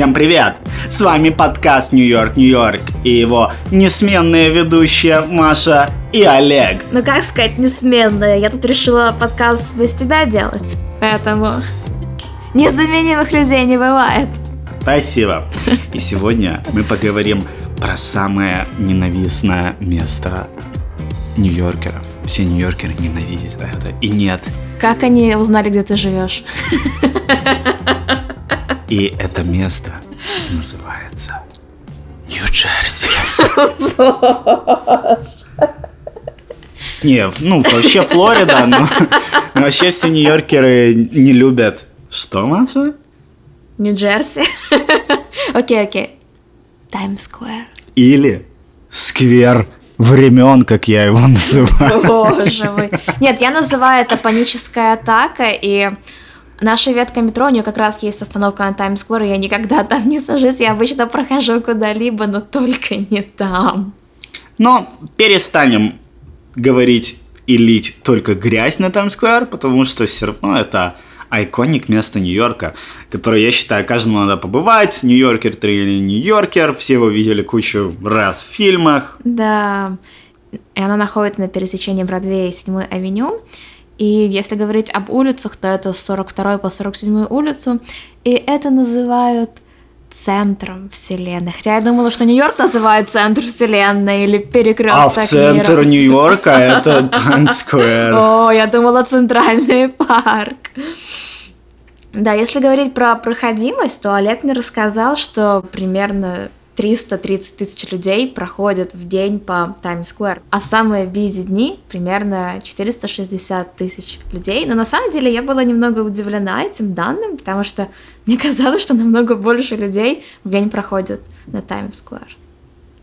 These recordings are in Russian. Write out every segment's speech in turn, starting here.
Всем привет! С вами подкаст Нью-Йорк, Нью-Йорк и его несменные ведущие Маша и Олег. Ну как сказать несменные? Я тут решила подкаст без тебя делать. Поэтому незаменимых людей не бывает. Спасибо. И сегодня мы поговорим про самое ненавистное место нью-йоркеров. Все нью-йоркеры ненавидят это. И нет. Как они узнали, где ты живешь? И это место называется Нью-Джерси. Не, ну вообще Флорида, но вообще все нью-йоркеры не любят. Что, Маша? Нью-Джерси? Окей, окей. Таймс-сквер. Или сквер времен, как я его называю. Боже мой. Нет, я называю это паническая атака, и Наша ветка метро, у нее как раз есть остановка на Таймс-сквер, я никогда там не сажусь, я обычно прохожу куда-либо, но только не там. Но перестанем говорить и лить только грязь на Таймс-сквер, потому что все равно это айконик места Нью-Йорка, которое, я считаю, каждому надо побывать. Нью-Йоркер ты или Нью-Йоркер, все его видели кучу раз в фильмах. Да, и она находится на пересечении Бродвея и 7 авеню. И если говорить об улицах, то это с 42 по 47 улицу. И это называют центром вселенной. Хотя я думала, что Нью-Йорк называют центр вселенной или перекресток А в центр Нью-Йорка это Таймс-сквер. О, я думала центральный парк. Да, если говорить про проходимость, то Олег мне рассказал, что примерно 330 тысяч людей проходят в день по Таймс-сквер, а в самые бизи дни примерно 460 тысяч людей. Но на самом деле я была немного удивлена этим данным, потому что мне казалось, что намного больше людей в день проходят на Таймс-сквер.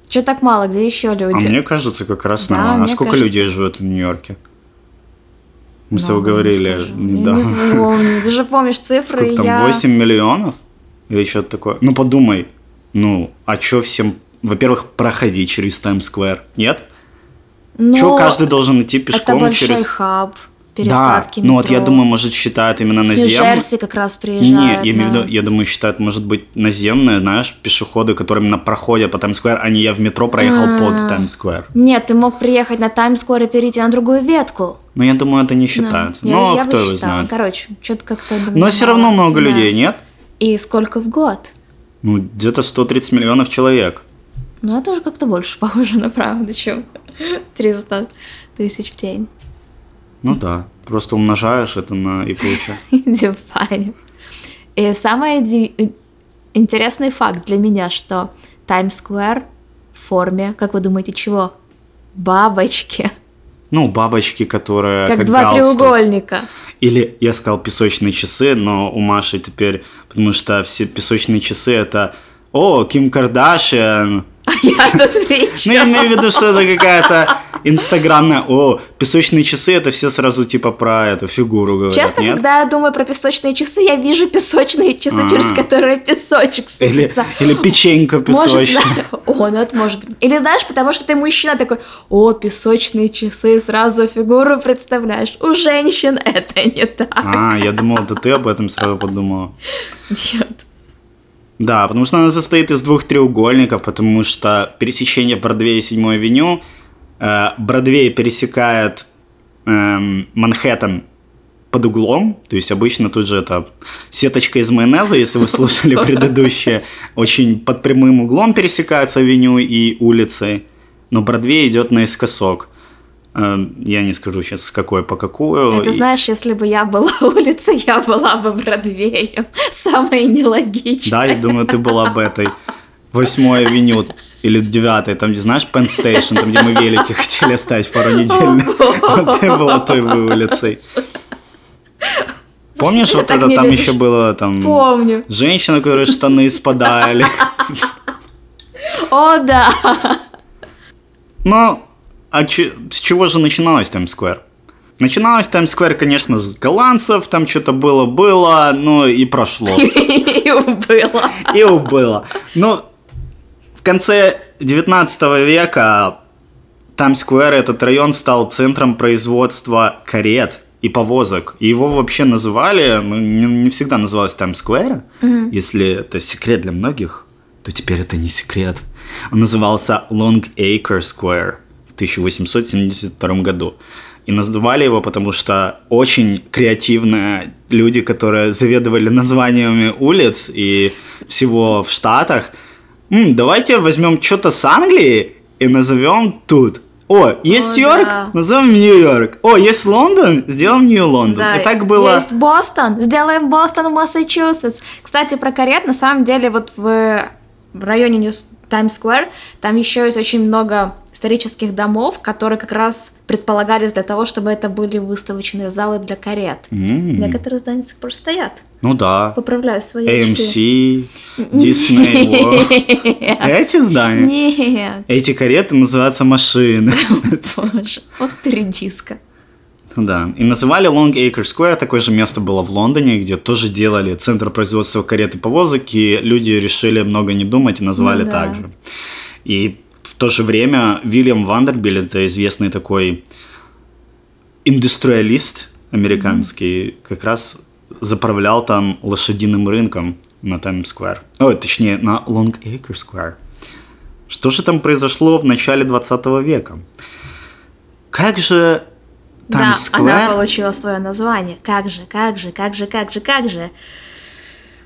Че так мало, где еще люди? А мне кажется, как раз да, нормально. А сколько кажется... людей живет в Нью-Йорке? Мы с тобой говорили недавно. Я не помню. Ты же помнишь цифры. Сколько там, я... 8 миллионов? Или что-то такое? Ну, подумай, ну, а чё всем, во-первых, проходить через Таймс-сквер? Нет? Но чё каждый должен идти пешком это через... хаб, пересадки Да, ну вот я думаю, может, считают именно С наземные. Нью-Джерси как раз приезжают. Не, я имею в виду, я думаю, считают, может быть, наземные, знаешь, пешеходы, которые именно проходят по Таймс-сквер, а не я в метро проехал А. под Таймс-сквер. Нет, ты мог приехать на Таймс-сквер и перейти на другую ветку. Но я думаю, это не считается. Да. Но я, я кто бы его считала. знает. Короче, что-то как-то... Но все равно много Да. людей, нет? И сколько в год? Ну, где-то 130 миллионов человек. Ну, это уже как-то больше похоже на правду, чем 300 тысяч в день. Ну да, просто умножаешь это на и получаешь. Дивайн. И самый ди- интересный факт для меня, что Таймс-сквер в форме, как вы думаете, чего? Бабочки. Ну, бабочки, которые... Как, два галстук. треугольника. Или я сказал песочные часы, но у Маши теперь, потому что все песочные часы это о, Ким Кардашьян. А я тут Ну, я имею в виду, что это какая-то инстаграмная, о, песочные часы, это все сразу типа про эту фигуру говорят, Честно, нет? когда я думаю про песочные часы, я вижу песочные часы, А. через которые песочек Или, сыпется. или печенька Может, песочная. да. О, ну это может быть. Или знаешь, потому что ты мужчина такой, о, песочные часы, сразу фигуру представляешь. У женщин это не так. А, я думал, это ты об этом сразу подумала. Нет. Да, потому что она состоит из двух треугольников, потому что пересечение Бродвея и 7 авеню, э, Бродвей пересекает эм, Манхэттен под углом, то есть обычно тут же это сеточка из майонеза, если вы слушали предыдущие, очень под прямым углом пересекаются авеню и улицы, но Бродвей идет наискосок. Э, Я не скажу сейчас с какой по какую. Это знаешь, если бы я была улицей, я была бы Бродвеем. Самое нелогичное. Да, я думаю, ты была бы этой восьмой авеню или девятой, там, где, знаешь, Penn Station, там, где мы велики хотели оставить пару недель. Вот ты была той улицей. Помнишь, вот это там еще было там Помню. женщина, которой штаны спадали. О, да. Но а че- с чего же начиналась Таймс-сквер? Начиналась Таймс-сквер, конечно, с голландцев, там что-то было-было, но и прошло. И убыла. И убыло. Ну, в конце 19 века Таймс-сквер, этот район, стал центром производства карет и повозок. И его вообще называли, ну, не, не всегда называлось Times Square. Если это секрет для многих, то теперь это не секрет. Он назывался Long Acre Square 1872 году. И называли его, потому что очень креативные люди, которые заведовали названиями улиц и всего в Штатах, «М, давайте возьмем что-то с Англии и назовем тут. О, есть О, Йорк, да. назовем Нью-Йорк. О, есть Лондон, сделаем Нью-Лондон. Да, и так было... Есть Бостон, сделаем Бостон, Массачусетс. Кстати, про карет, на самом деле, вот в, в районе Нью- Таймс-сквер, там еще есть очень много исторических домов, которые как раз предполагались для того, чтобы это были выставочные залы для карет. М, Некоторые здания до сих пор стоят. Ну да. Поправляю свои. AMC, Disney World. Эти здания? Нет, Эти кареты называются машины. боже, вот ты редиска. Да. И называли Long Acre Square. Такое же место было в Лондоне, где тоже делали центр производства карет и повозок, и люди решили много не думать и назвали Ну да. так же. И то же время Вильям Вандербиль, это известный такой индустриалист американский, как раз заправлял там лошадиным рынком на Таймс-сквер. Ой, точнее, на Square. Что же там произошло в начале 20 века? Как же Да, Таймс-сквер... она получила свое название. Как же, как же, как же, как же, как же.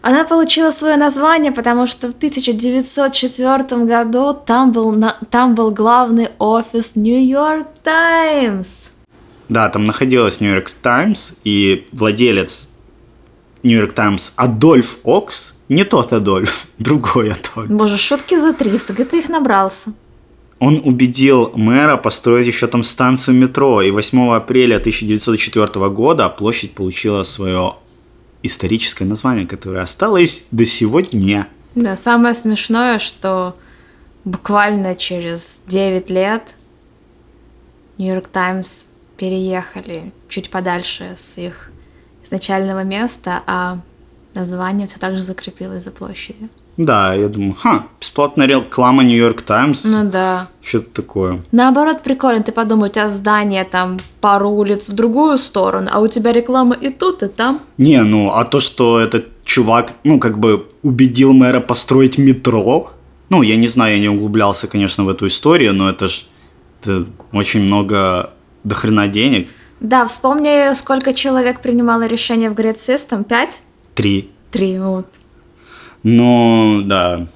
Она получила свое название, потому что в 1904 году там был, на- там был главный офис Нью-Йорк Таймс. Да, там находилась Нью-Йорк Таймс, и владелец Нью-Йорк Таймс Адольф Окс, не тот Адольф, другой Адольф, Боже, шутки за 300, где ты их набрался? он убедил мэра построить еще там станцию метро, и 8 апреля 1904 года площадь получила свое историческое название, которое осталось до сегодня. Да, самое смешное, что буквально через 9 лет Нью-Йорк Таймс переехали чуть подальше с их изначального места, а название все так же закрепилось за площадью. Да, я думаю, ха, бесплатная реклама Нью-Йорк Таймс, Ну да. что-то такое. Наоборот, прикольно, ты подумай, у тебя здание там пару улиц в другую сторону, а у тебя реклама и тут, и там. Не, ну, а то, что этот чувак, ну, как бы убедил мэра построить метро, ну, я не знаю, я не углублялся, конечно, в эту историю, но это ж это очень много дохрена денег. Да, вспомни, сколько человек принимало решение в Great System? Пять? Три. Три, вот. Ну, да.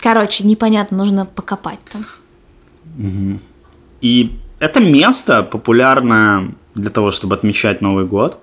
Короче, непонятно, нужно покопать там. И это место популярно для того, чтобы отмечать Новый год.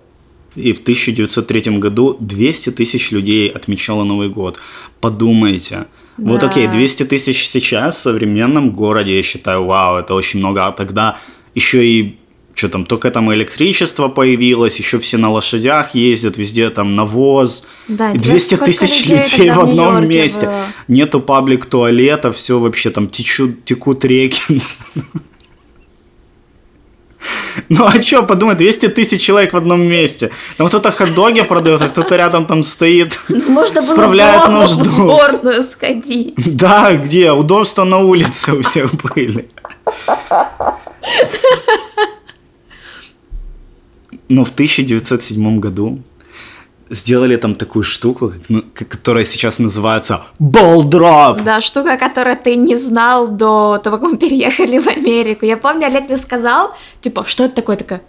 И в 1903 году 200 тысяч людей отмечало Новый год. Подумайте. Вот Да. окей, 200 тысяч сейчас в современном городе, я считаю, вау, это очень много. А тогда еще и что там, только там электричество появилось, еще все на лошадях ездят, везде там навоз. Да, И интересно, 200 сколько тысяч людей людей в в одном Нью-Йорке месте. было? Нету паблик туалета, все вообще там течут, текут реки. Ну а что, подумай, 200 тысяч человек в одном месте. Там кто-то хот-доги продает, а кто-то рядом там стоит. Можно было Справляет в нужду. уборную сходить. Да, где? Удобства на улице у всех были. Но в 1907 году сделали там такую штуку, ну, которая сейчас называется балдроп. Да, штука, которую ты не знал до того, как мы переехали в Америку. Я помню, Олег мне сказал, типа, что это такое? Такая,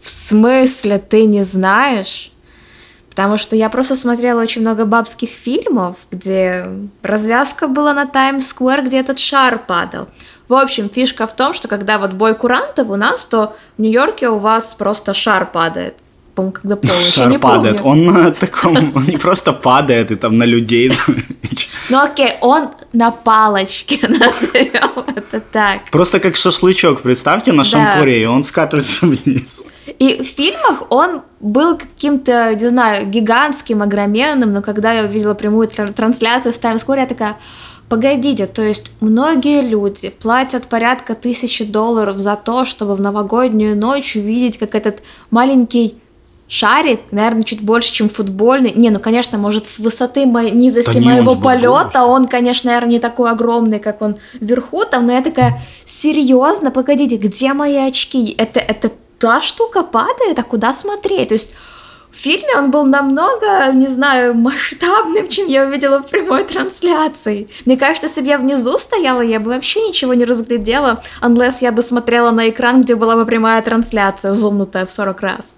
в смысле ты не знаешь? Потому что я просто смотрела очень много бабских фильмов, где развязка была на Таймс-сквер, где этот шар падал. В общем, фишка в том, что когда вот бой курантов у нас, то в Нью-Йорке у вас просто шар падает. По-моему, когда пол, еще Шар не падает. помню. Он на таком, он не просто падает и там на людей. Ну окей, он на палочке, назовем это так. Просто как шашлычок, представьте, на шампуре, и он скатывается вниз. И в фильмах он был каким-то, не знаю, гигантским, огроменным, но когда я увидела прямую тр- трансляцию с Таймс-сквер, я такая, погодите, то есть многие люди платят порядка тысячи долларов за то, чтобы в новогоднюю ночь увидеть, как этот маленький шарик, наверное, чуть больше, чем футбольный. Не, ну, конечно, может, с высоты моей низости Да он моего полета, он, конечно, наверное, не такой огромный, как он вверху там, но я такая, серьезно, погодите, где мои очки? Это, это та штука падает, а куда смотреть? То есть в фильме он был намного, не знаю, масштабным, чем я увидела в прямой трансляции. Мне кажется, если бы я внизу стояла, я бы вообще ничего не разглядела, unless я бы смотрела на экран, где была бы прямая трансляция, зумнутая в 40 раз.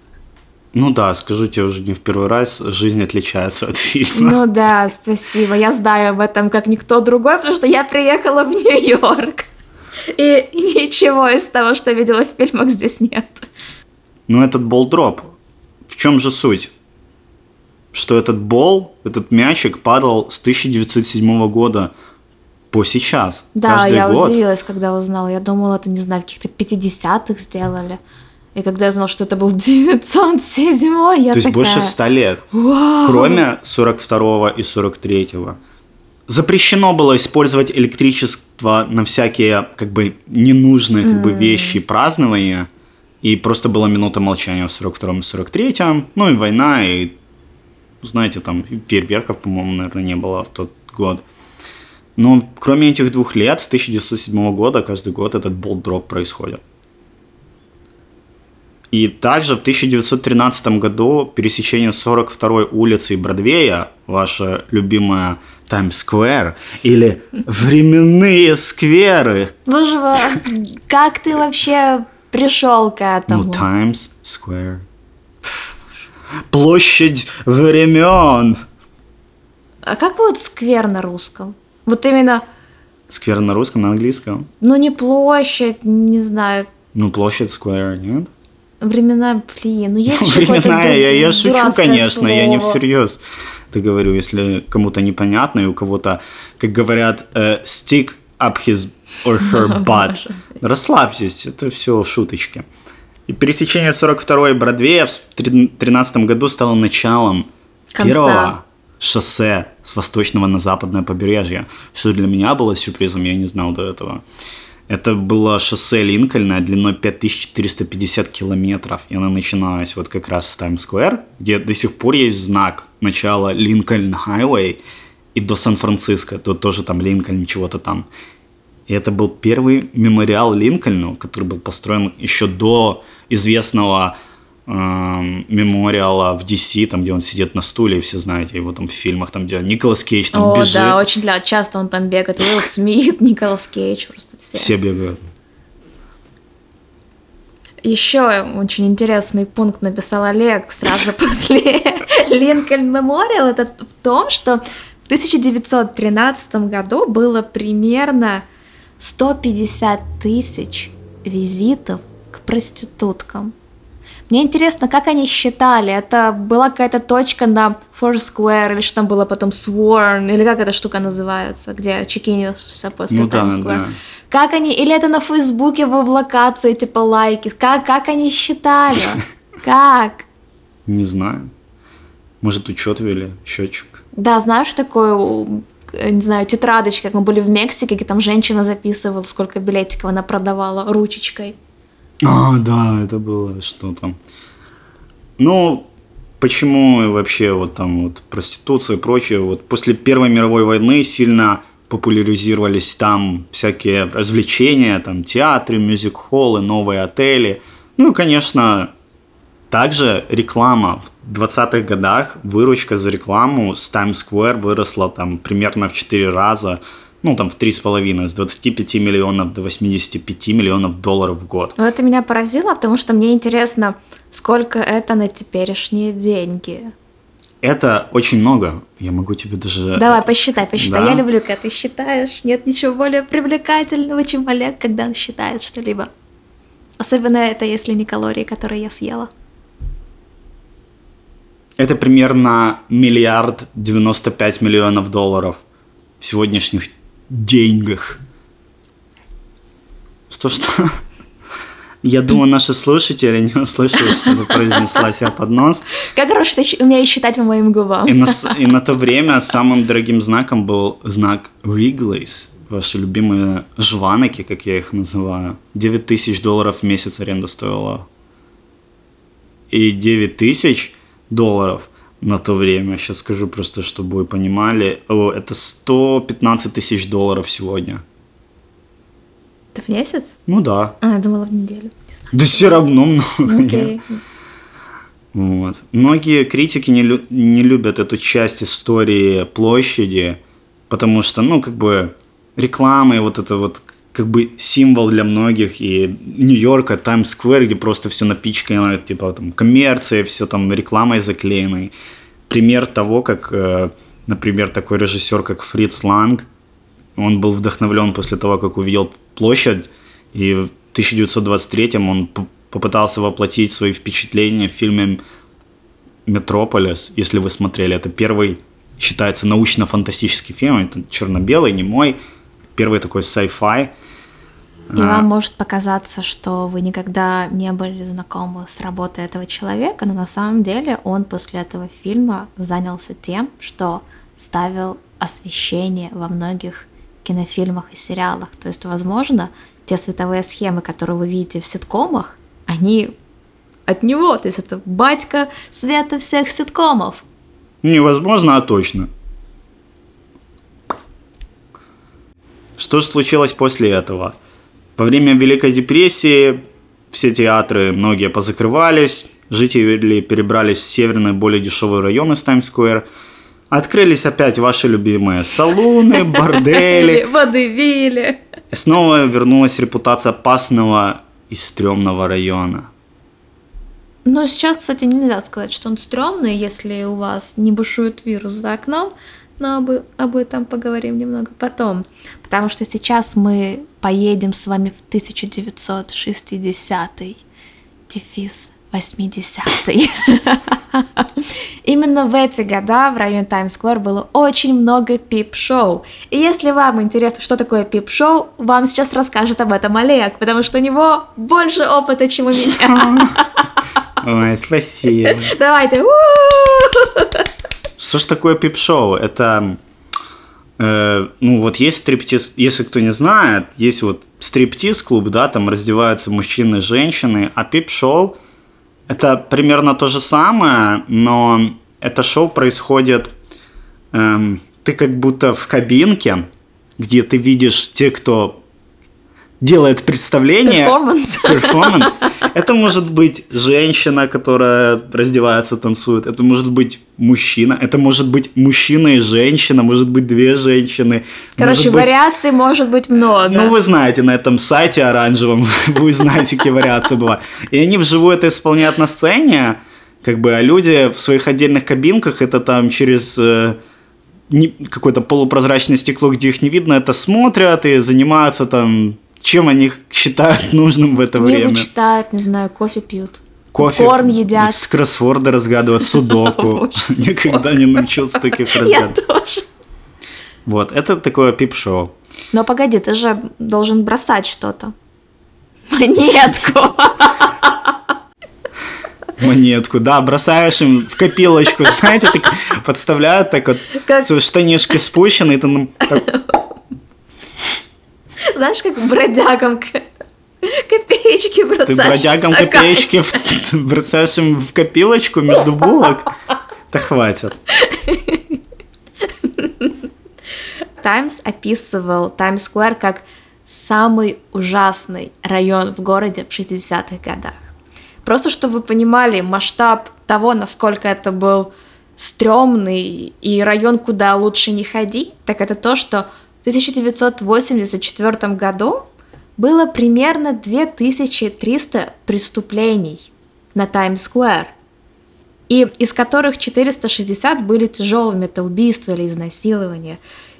Ну да, скажу тебе уже не в первый раз, жизнь отличается от фильма. Ну да, спасибо. Я знаю об этом как никто другой, потому что я приехала в Нью-Йорк. И ничего из того, что видела в фильмах, здесь нет. Ну этот болдроп, в чем же суть? Что этот бол, этот мячик падал с 1907 года по сейчас. Да, каждый я год. удивилась, когда узнала. Я думала, это, не знаю, в каких-то 50-х сделали. И когда я узнала, что это был 907 я То есть такая... больше 100 лет. Вау! Кроме 42 и 43 -го. Запрещено было использовать электричество на всякие как бы ненужные как бы вещи празднования. И просто была минута молчания в 42 и 43 Ну и война, и знаете, там фейерверков, по-моему, наверное, не было в тот год. Но кроме этих двух лет, с 1907 года, каждый год этот болт-дроп происходит. И также в 1913 году пересечение 42-й улицы и Бродвея, ваша любимая Таймс-сквер, или временные скверы, Боже мой, как ты вообще пришел к этому? ну, Таймс-сквер. Площадь времен. А как будет сквер на русском? Вот именно, Сквер на русском, на английском. ну не площадь, не знаю, Ну, площадь сквер, нет? времена, блин, ну есть Временная, ду- я, я шучу, конечно, я не слово. всерьез. Это говорю, если кому-то непонятно, и у кого-то, как говорят, э, stick up his or her butt. Расслабьтесь, это все шуточки. И пересечение 42-й Бродвея в 2013 году стало началом Конца. первого шоссе с восточного на западное побережье, что для меня было сюрпризом, я не знал до этого. Это было шоссе Линкольна длиной 5450 километров, и оно начиналось вот как раз с Таймс-сквер, где до сих пор есть знак начала Линкольн Хайвей, и до Сан-Франциско, то тоже там Линкольн, чего-то там. И это был первый мемориал Линкольну, который был построен еще до известного эм, мемориала в DC, там, где он сидит на стуле, и все знаете его там в фильмах, там, где Николас Кейдж там О, бежит, да, очень для... часто он там бегает. Уилл Смит, Николас Кейдж, просто все. все бегают. Еще очень интересный пункт написал Олег сразу после Линкольн Мемориал. Это в том, что 1913 году было примерно 150 тысяч визитов к проституткам. Мне интересно, как они считали? Это была какая-то точка на Foursquare, или что там было потом Sworn, или как эта штука называется, где чекинишься после Ну да, Times Square. да. Как они, или это на Фейсбуке в локации, типа лайки, как, как они считали? Как? Не знаю. Может, учет вели, счетчик. Да, знаешь, такое, э, не знаю, тетрадочка, как мы были в Мексике, где там женщина записывала, сколько билетиков она продавала ручечкой. А, да, это было что там. Ну, почему вообще вот там вот проституция и прочее, вот после Первой мировой войны сильно популяризировались там всякие развлечения, там театры, мюзик-холлы, новые отели. Ну конечно, также реклама. В 20-х годах выручка за рекламу с Times Square выросла там примерно в 4 раза, ну там в 3,5, с 25 миллионов до 85 миллионов долларов в год. Но это меня поразило, потому что мне интересно, сколько это на теперешние деньги. Это очень много. Я могу тебе даже... Давай, посчитай, посчитай. Да. Я люблю, когда ты считаешь. Нет ничего более привлекательного, чем Олег, когда он считает что-либо. Особенно это, если не калории, которые я съела. Это примерно миллиард 95 миллионов долларов в сегодняшних деньгах. Что-что? Я думаю, наши слушатели не услышали, что ты произнесла себя под нос. Как хорошо ты умеешь считать по моим губам. И на, и на то время самым дорогим знаком был знак Wrigley's. Ваши любимые жваноки, как я их называю. 9 тысяч долларов в месяц аренда стоила. И 9 тысяч долларов на то время, сейчас скажу просто, чтобы вы понимали, о, это 115 тысяч долларов сегодня. Это в месяц? Ну да. А, я думала в неделю. Не знаю. Да все равно много. Ну, Окей. Вот. Многие критики не, лю- не любят эту часть истории площади, потому что, ну, как бы реклама и вот это вот как бы символ для многих и Нью-Йорка, Таймс-сквер, где просто все напичкано, типа там коммерция, все там рекламой заклеенной. Пример того, как, э, например, такой режиссер, как Фриц Ланг, он был вдохновлен после того, как увидел площадь, и в 1923 он попытался воплотить свои впечатления в фильме «Метрополис», если вы смотрели. Это первый, считается, научно-фантастический фильм. Это черно-белый, не мой. Первый такой sci-fi. И вам может показаться, что вы никогда не были знакомы с работой этого человека, но на самом деле он после этого фильма занялся тем, что ставил освещение во многих кинофильмах и сериалах. То есть, возможно, те световые схемы, которые вы видите в ситкомах, они от него. То есть это батька света всех ситкомов. Невозможно, а точно. Что же случилось после этого? Во время Великой депрессии все театры, многие позакрывались, жители перебрались в северный, более дешевый район из Таймс-сквер, открылись опять ваши любимые салуны, бордели, Водевили. и снова вернулась репутация опасного и стрёмного района. Но сейчас, кстати, нельзя сказать, что он стрёмный, если у вас не бушует вирус за окном, но об, об этом поговорим немного потом. Потому что сейчас мы поедем с вами в 1960 дефис 80-й. Именно в эти года в районе Таймс-сквер было очень много пип-шоу. И если вам интересно, что такое пип-шоу, вам сейчас расскажет об этом Олег, потому что у него больше опыта, чем у меня. Ой, спасибо. Давайте. Что ж такое пип-шоу? Это, э, ну вот есть стриптиз, если кто не знает, есть вот стриптиз-клуб, да, там раздеваются мужчины и женщины, а пип-шоу это примерно то же самое, но это шоу происходит, эм, ты как будто в кабинке, где ты видишь те, кто делает представление, Перформанс. перформанс. Это может быть женщина, которая раздевается, танцует. Это может быть мужчина. Это может быть мужчина и женщина. Может быть две женщины. Короче, может быть- вариаций может быть много. Ну, вы знаете, на этом сайте оранжевом, вы знаете, какие вариации бывают. И они вживую это исполняют на сцене, как бы, а люди в своих отдельных кабинках, это там через э, какое-то полупрозрачное стекло, где их не видно, это смотрят и занимаются там, чем они считают нужным в это Книгу время. читают, не знаю, кофе пьют. Кофе, Попкорн едят. с кроссворды разгадывают, судоку. Никогда не научился таких Я разгадывать. тоже. Вот, это такое пип-шоу. Но погоди, ты же должен бросать что-то. Монетку. монетку, да, бросаешь им в копилочку, знаете, так подставляют так вот, Как- свои штанишки спущены, и ты так, Знаешь, как бродягам копеечки ты бросаешь. в бродягам копеечки в- бросаешь им в копилочку между булок, да хватит. Таймс описывал Таймс-сквер как самый ужасный район в городе в 60-х годах. Просто чтобы вы понимали масштаб того, насколько это был стрёмный и район, куда лучше не ходить, так это то, что в 1984 году было примерно 2300 преступлений на Таймс-сквер, и из которых 460 были тяжелыми, это убийства или изнасилования.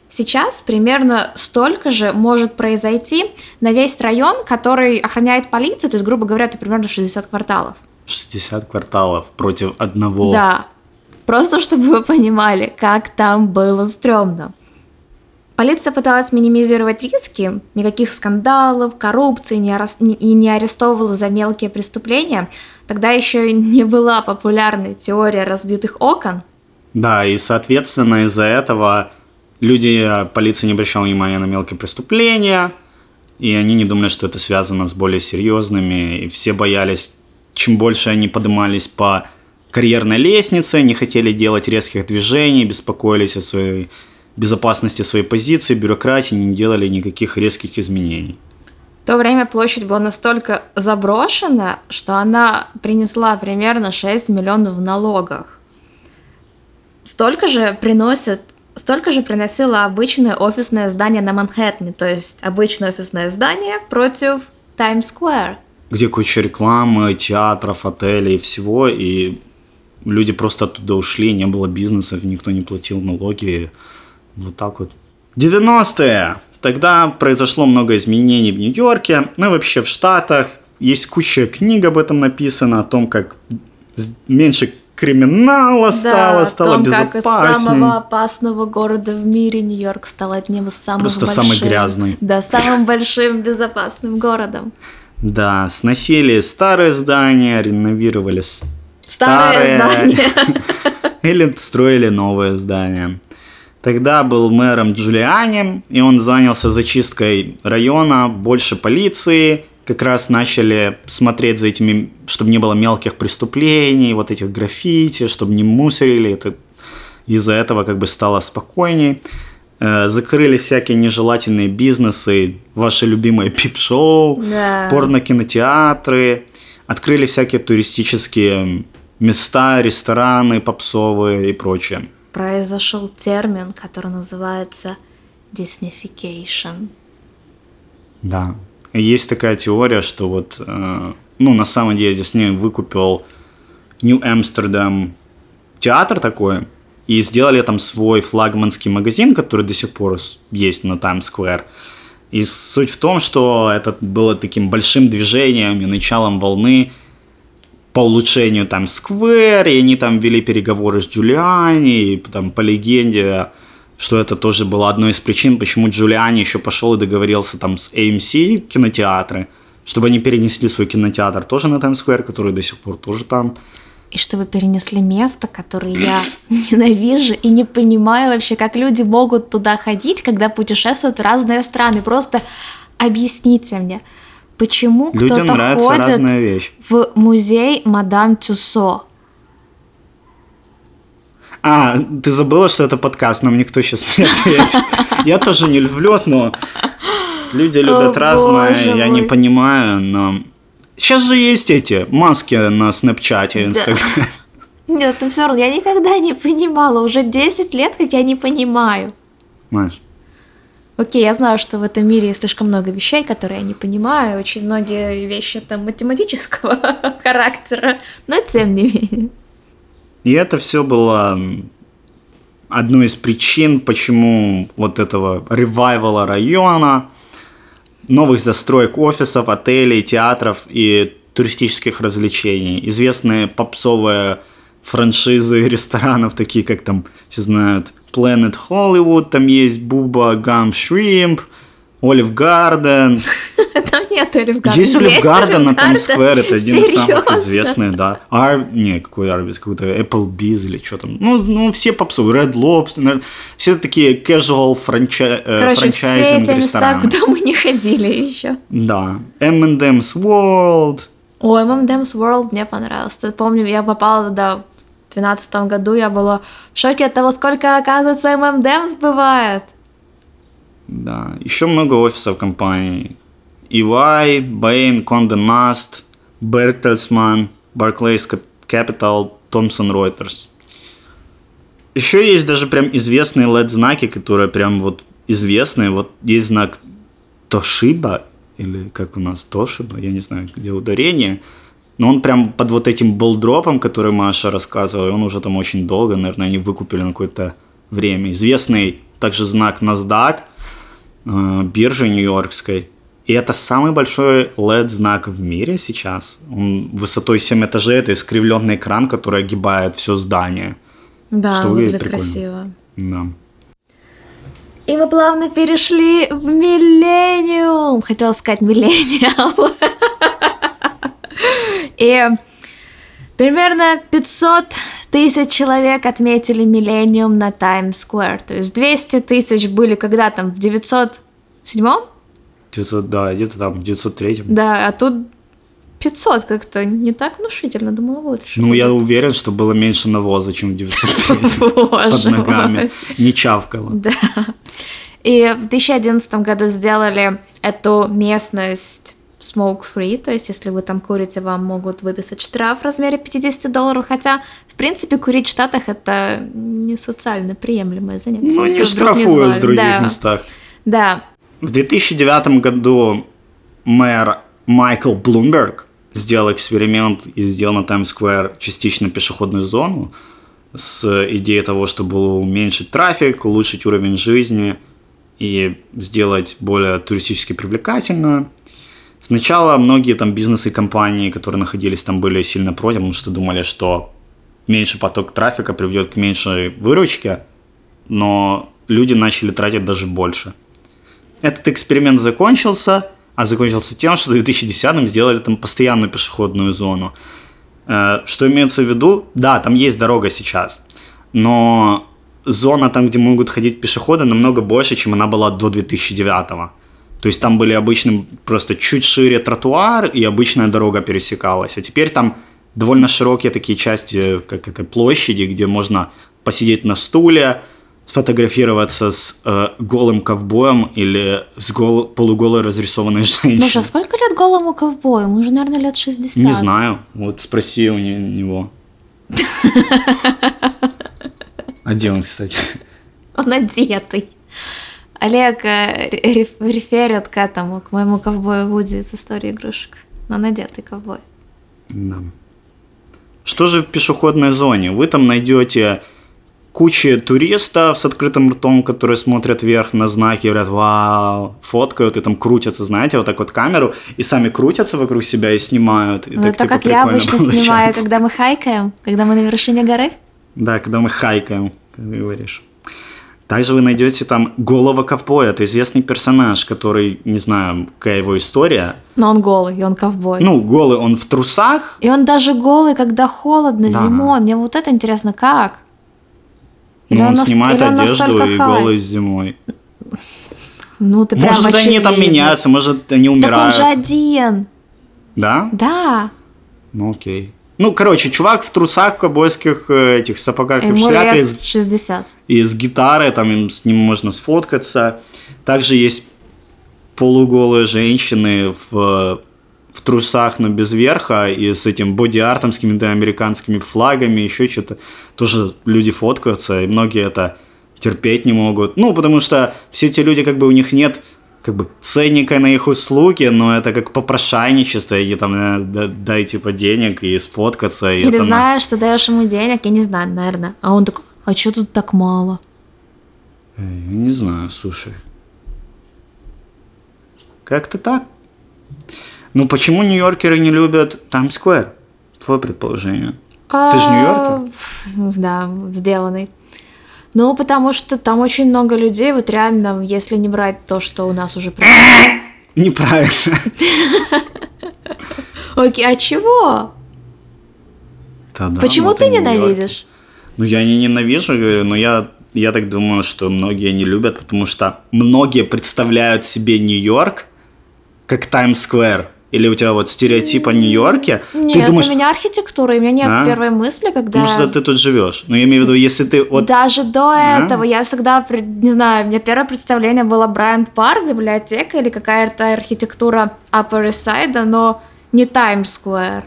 Сейчас примерно столько же может произойти на весь район, который охраняет полиция, то есть, грубо говоря, это примерно 60 кварталов. 60 кварталов против одного. Да, просто чтобы вы понимали, как там было стрёмно. Полиция пыталась минимизировать риски, никаких скандалов, коррупции не арес- и не арестовывала за мелкие преступления. Тогда еще не была популярной теория разбитых окон. Да, и, соответственно, из-за этого люди, полиция не обращала внимания на мелкие преступления, и они не думали, что это связано с более серьезными, и все боялись, чем больше они поднимались по карьерной лестнице, не хотели делать резких движений, беспокоились о своей безопасности своей позиции, бюрократии, не делали никаких резких изменений. В то время площадь была настолько заброшена, что она принесла примерно 6 миллионов в налогах. Столько же приносит Столько же приносило обычное офисное здание на Манхэттене, то есть обычное офисное здание против Таймс-сквер. Где куча рекламы, театров, отелей и всего, и люди просто оттуда ушли, не было бизнесов, никто не платил налоги. Вот так вот. 90-е. Тогда произошло много изменений в Нью-Йорке, ну и вообще в Штатах. Есть куча книг об этом написано, о том, как меньше криминала стало, да, стало том, безопаснее. как из самого опасного города в мире Нью-Йорк стал одним из самых Просто больших. самый грязный. Да, самым большим безопасным городом. Да, сносили старые здания, реновировали с- Старое здание. или строили новые здания. Тогда был мэром Джулиани, и он занялся зачисткой района, больше полиции, как раз начали смотреть за этими, чтобы не было мелких преступлений, вот этих граффити, чтобы не мусорили, это из-за этого как бы стало спокойней. Э, Закрыли всякие нежелательные бизнесы, ваши любимые пип-шоу, Да. порно-кинотеатры, открыли всякие туристические места, рестораны попсовые и прочее. Произошел термин, который называется Disneyfication. Да. Есть такая теория, что вот, э, ну, на самом деле Дисней выкупил Amsterdam театр такой, и сделали там свой флагманский магазин, который до сих пор есть на Таймс-сквер. И суть в том, что это было таким большим движением и началом волны по улучшению Таймс-сквер, и они там вели переговоры с Джулиани, и там по легенде, что это тоже было одной из причин, почему Джулиани еще пошел и договорился там с AMC кинотеатры, чтобы они перенесли свой кинотеатр тоже на Таймс-сквер, который до сих пор тоже там. И чтобы перенесли место, которое я ненавижу и не понимаю вообще, как люди могут туда ходить, когда путешествуют в разные страны. Просто объясните мне, почему Людям кто-то нравится ходит разная вещь. в музей Мадам Тюсо. А, ты забыла, что это подкаст, нам никто сейчас не ответит. Я тоже не люблю, но люди любят О, разное, я не понимаю, но... Сейчас же есть эти маски на Снэпчате, Инстаграме. Нет, ну все равно, я никогда не понимала. Уже 10 лет, как я не понимаю. Понимаешь? Окей, я знаю, что в этом мире есть слишком много вещей, которые я не понимаю. Очень многие вещи там математического характера, но тем не менее. И это все было одной из причин, почему вот этого ревайвала района, новых застроек офисов, отелей, театров и туристических развлечений. Известные попсовые франшизы ресторанов, такие как там, все знают, Planet Hollywood, там есть Буба Гам Shrimp, Olive Garden. Там нет Олив Гарден. Есть Olive Garden на Times? Square, это один из самых известных, да. Ар... Не, какой Арбис, какой-то Applebee's или что там. Ну, ну, все попсовые, Red Lobster, все такие casual франчай... э, Короче, все эти места, куда мы не ходили еще. Да. M&M's World. Ой, M&M's World мне понравился. Помню, я попала туда 2012 году, я была в шоке от того, сколько, оказывается, M&M's бывает. Да. Еще много офисов компаний. EY, Bain, Condé Nast, Bertelsmann, Barclays Cap- Capital, Thomson Reuters. Еще есть даже прям известные LED-знаки, которые прям вот известные. Вот есть знак Toshiba, или как у нас Toshiba, я не знаю, где ударение. Но он прям под вот этим болдропом, который Маша рассказывала, он уже там очень долго, наверное, они выкупили на какое-то время. Известный также знак NASDAQ, э, биржи нью-йоркской. И это самый большой LED-знак в мире сейчас. Он высотой 7 этажей, это искривленный экран, который огибает все здание. Да, Что выглядит выглядит красиво. Да. И мы плавно перешли в миллениум. Хотела сказать миллениал. И примерно 500 тысяч человек отметили миллениум на Таймс-сквер. То есть 200 тысяч были когда там в 907 900, да, где-то там, в 903 Да, а тут 500 как-то не так внушительно, думала больше. Ну, я уверен, что было меньше навоза, чем в 903 под ногами. Не чавкало. Да. И в 2011 году сделали эту местность smoke free, то есть если вы там курите, вам могут выписать штраф в размере 50 долларов, хотя, в принципе, курить в Штатах это не социально приемлемое занятие. Ну, не штрафуют в других да. местах. Да, В 2009 году мэр Майкл Блумберг сделал эксперимент и сделал на Таймс-сквер частично пешеходную зону с идеей того, чтобы уменьшить трафик, улучшить уровень жизни и сделать более туристически привлекательную. Сначала многие там бизнесы и компании, которые находились там, были сильно против, потому что думали, что меньший поток трафика приведет к меньшей выручке, но люди начали тратить даже больше. Этот эксперимент закончился, а закончился тем, что в 2010-м сделали там постоянную пешеходную зону. Э, Что имеется в виду? Да, там есть дорога сейчас, но зона там, где могут ходить пешеходы, намного больше, чем она была до 2009-го. То есть там были обычно просто чуть шире тротуар, и обычная дорога пересекалась. А теперь там довольно широкие такие части, как это, площади, где можно посидеть на стуле, сфотографироваться с э, голым ковбоем или с гол- полуголой разрисованной женщиной. Ну что, сколько лет голому ковбою? Ему уже, наверное, лет 60. Не знаю. Вот спроси у не- него. А где он, кстати? Он одетый. Олег э, реф- реферит к этому, к моему ковбою Вуди из истории игрушек. Но он одетый ковбой. Да. Что же в пешеходной зоне? Вы там найдете кучи туристов с открытым ртом, которые смотрят вверх на знаки, говорят, вау, фоткают и там крутятся, знаете, вот так вот камеру, и сами крутятся вокруг себя и снимают. И Ну, так, это типа, как я обычно снимаю, получается. когда мы хайкаем, когда мы на вершине горы. Да, когда мы хайкаем, как ты говоришь. Также вы найдете там голого ковбоя, это известный персонаж, который, не знаю, какая его история. Но он голый, и он ковбой. Ну, голый он в трусах, И он даже голый, когда холодно Да. зимой. Мне вот это интересно, как? Или но он нас- снимает он одежду и хай? голый зимой. Ну, ты прям Может, они там меняются, может, они Так он умирают. же один. Да? Да. Ну, окей. Ну, короче, чувак в трусах, в ковбойских э, этих сапогах и в Ему шляпе лет с, 60. и с гитарой, там им, с ним можно сфоткаться. Также есть полуголые женщины в, в трусах, но без верха, и с этим боди-артом, с какими-то американскими флагами, еще что-то. Тоже люди фоткаются, и многие это терпеть не могут. Ну, потому что все эти люди, как бы у них нет как бы ценника на их услуги, но это как попрошайничество, и там э, да- дай типа денег и сфоткаться. И Или это на- знаешь, что даешь ему денег, я не знаю, наверное. А он такой, а что тут так мало? Э, Я не знаю, слушай. Как-то так. Ну почему нью-йоркеры не любят Таймс-сквер? Твое предположение. Ты же А, Да, сделанный. Ну, потому что там очень много людей, вот реально, если не брать то, что у нас уже... Неправильно. Окей, а чего? Почему вот ты ненавидишь? Ну я не ненавижу, говорю, но я, я так думаю, что многие не любят, потому что многие представляют себе Нью-Йорк как Таймс-сквер. Или у тебя вот стереотип о Нью-Йорке. Нет, ты думаешь, у меня архитектура, и у меня нет А? первой мысли, когда... потому что ты тут живешь. Но я имею в виду, если ты вот Даже до Да? этого я всегда, не знаю, у меня первое представление было Брайант Парк, библиотека или какая-то архитектура Upper East Side, но не Times Square.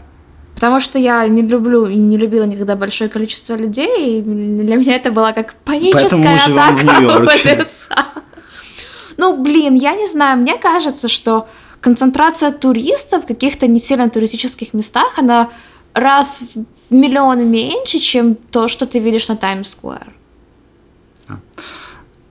Потому что я не люблю и не любила никогда большое количество людей, и для меня это была как паническая в атака лица. Ну, блин, я не знаю, мне кажется, что концентрация туристов в каких-то не сильно туристических местах, она раз в миллион меньше, чем то, что ты видишь на Таймс-сквер.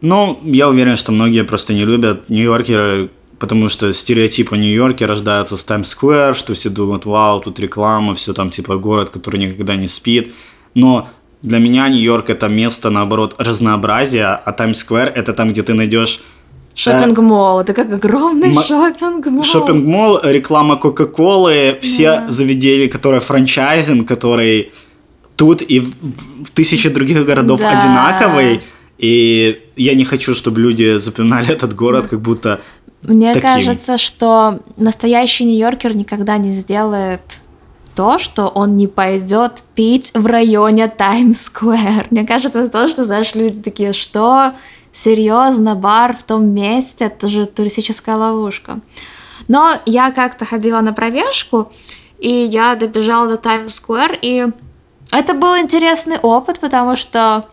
Ну, я уверен, что многие просто не любят Нью-Йоркеры, потому что стереотип о Нью-Йорке рождается с Таймс-сквер, что все думают, вау, тут реклама, все там типа город, который никогда не спит. Но для меня Нью-Йорк это место, наоборот, разнообразия, а Таймс-сквер это там, где ты найдешь Шопинг-молл, это как огромный Ма- шопинг-молл. шопинг-молл, реклама Кока-Колы, все Да. заведения, которые франчайзинг, который тут и в, в тысячи других городов Да. одинаковый. И я не хочу, чтобы люди запоминали этот город, как будто Мне таким. кажется, что настоящий нью-йоркер никогда не сделает то, что он не пойдет пить в районе Таймс-сквер. Мне кажется, это то, что, знаешь, люди такие, что? Серьезно, бар в том месте, это же туристическая ловушка. Но я как-то ходила на пробежку, и я добежала до Таймс-сквер, и это был интересный опыт, потому что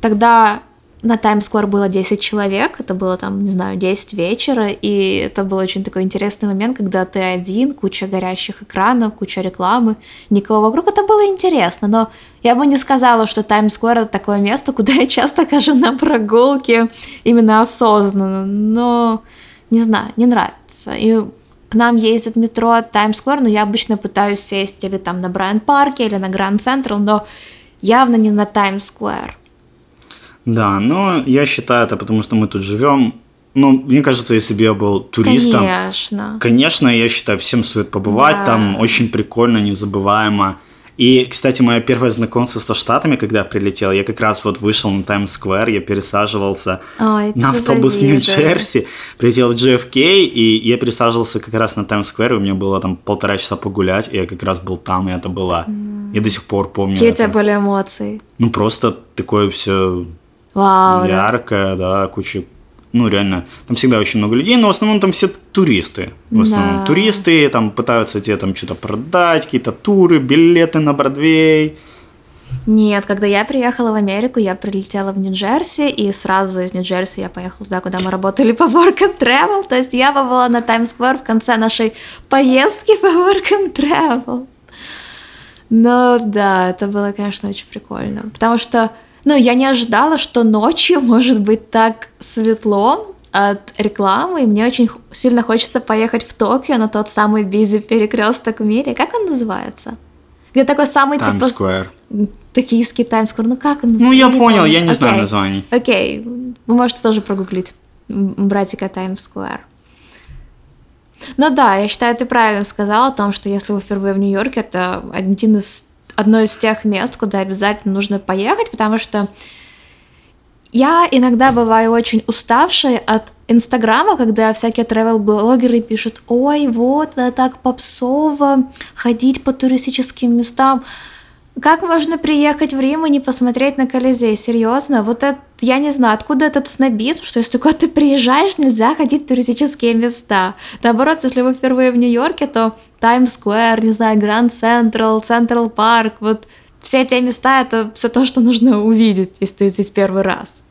тогда на Таймс-сквер было 10 человек, это было там, не знаю, 10 вечера, и это был очень такой интересный момент, когда ты один, куча горящих экранов, куча рекламы, никого вокруг, это было интересно, но я бы не сказала, что Таймс-сквер это такое место, куда я часто хожу на прогулки, именно осознанно, но не знаю, не нравится. И к нам ездит метро от Таймс-сквер, но я обычно пытаюсь сесть или там на Брайан-парке, или на Гранд Централ, но явно не на Таймс-сквер. Да, но я считаю это, потому что мы тут живем. Ну, мне кажется, если бы я был туристом... Конечно. Конечно, я считаю, всем стоит побывать Да. там. Очень прикольно, незабываемо. И, кстати, мое первое знакомство со Штатами, когда я прилетел, я как раз вот вышел на Таймс-сквер, я пересаживался Ой, на автобус в. Нью-Джерси, прилетел в JFK, и я пересаживался как раз на Таймс-сквер, и у меня было там полтора часа погулять, и я как раз был там, и это было... Я до сих пор помню Какие у тебя были эмоции? Ну, просто такое все Вау, да. яркое, да, куча... Ну, реально, там всегда очень много людей, но в основном там все туристы. В основном Да. туристы там пытаются тебе там что-то продать, какие-то туры, билеты на Бродвей. Нет, когда я приехала в Америку, я прилетела в Нью-Джерси, и сразу из Нью-Джерси я поехала туда, куда мы работали по Work and Travel, то есть я побыла на Таймс-сквер в конце нашей поездки по Work and Travel. Но да, это было, конечно, очень прикольно, потому что, ну, я не ожидала, что ночью может быть так светло от рекламы, и мне очень сильно хочется поехать в Токио на тот самый бизи перекресток в мире. Как он называется? Где такой самый типа Таймс-сквер. Токийский таймсквер, ну как он Ну, называется? я не понял, помню. я не знаю Окей. названий. Окей, вы можете тоже прогуглить братика Таймс-сквер. Ну да, я считаю, ты правильно сказала о том, что если вы впервые в Нью-Йорке, это один из, одно из тех мест, куда обязательно нужно поехать, потому что я иногда бываю очень уставшей от Инстаграма, когда всякие travel-блогеры пишут, ой, вот, это так попсово ходить по туристическим местам. Как можно приехать в Рим и не посмотреть на Колизей? Серьезно? Вот это, я не знаю, откуда этот снобизм, что если только ты приезжаешь, нельзя ходить в туристические места. Наоборот, если вы впервые в Нью-Йорке, то Таймс-сквер, не знаю, Гранд Централ, Централ Парк, вот все эти места, это все то, что нужно увидеть, если ты здесь первый раз.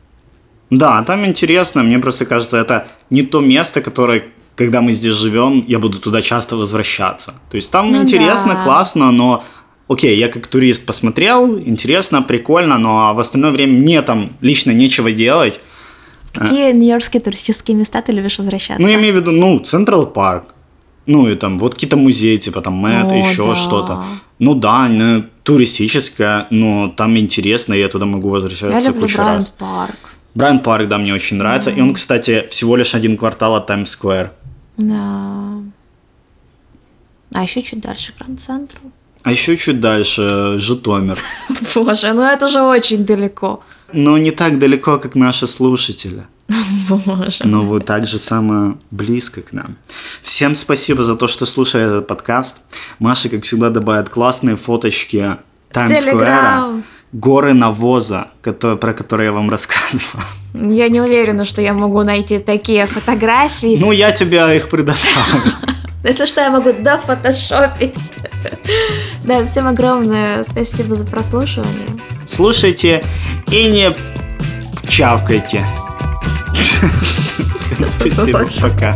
Да, там интересно. Мне просто кажется, это не то место, которое, когда мы здесь живем, я буду туда часто возвращаться. То есть там Ну интересно, да. классно, но окей, я как турист посмотрел, интересно, прикольно, но в остальное время мне там лично нечего делать. Какие нью-йоркские туристические места ты любишь возвращаться? Ну, я имею в виду, ну, Central Park. Ну, и там вот какие-то музеи, типа там Мет, О, еще да. что-то. Ну да, не туристическое, но там интересно, я туда могу возвращаться Я люблю кучу Bryant раз. Park. Bryant Park, да, мне очень нравится. И он, кстати, всего лишь один квартал от Таймс-сквер. Да. А еще чуть дальше Grand Central. А еще чуть дальше э, Житомир. Боже, ну это же очень далеко. Но не так далеко, как наши слушатели. Боже. Но вы также самое близко к нам. Всем спасибо за то, что слушали этот подкаст. Маша, как всегда, добавит классные фоточки Таймс-сквера. Горы навоза, которые, про которые я вам рассказывал. Я не уверена, что я могу найти такие фотографии. Ну, я тебе их предоставлю. Если что, я могу дофотошопить. Да, всем огромное спасибо за прослушивание. Слушайте и не чавкайте. Спасибо, пока.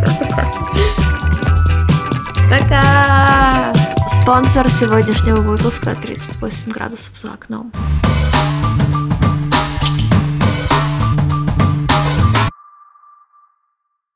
Пока! Спонсор сегодняшнего выпуска 38 градусов за окном.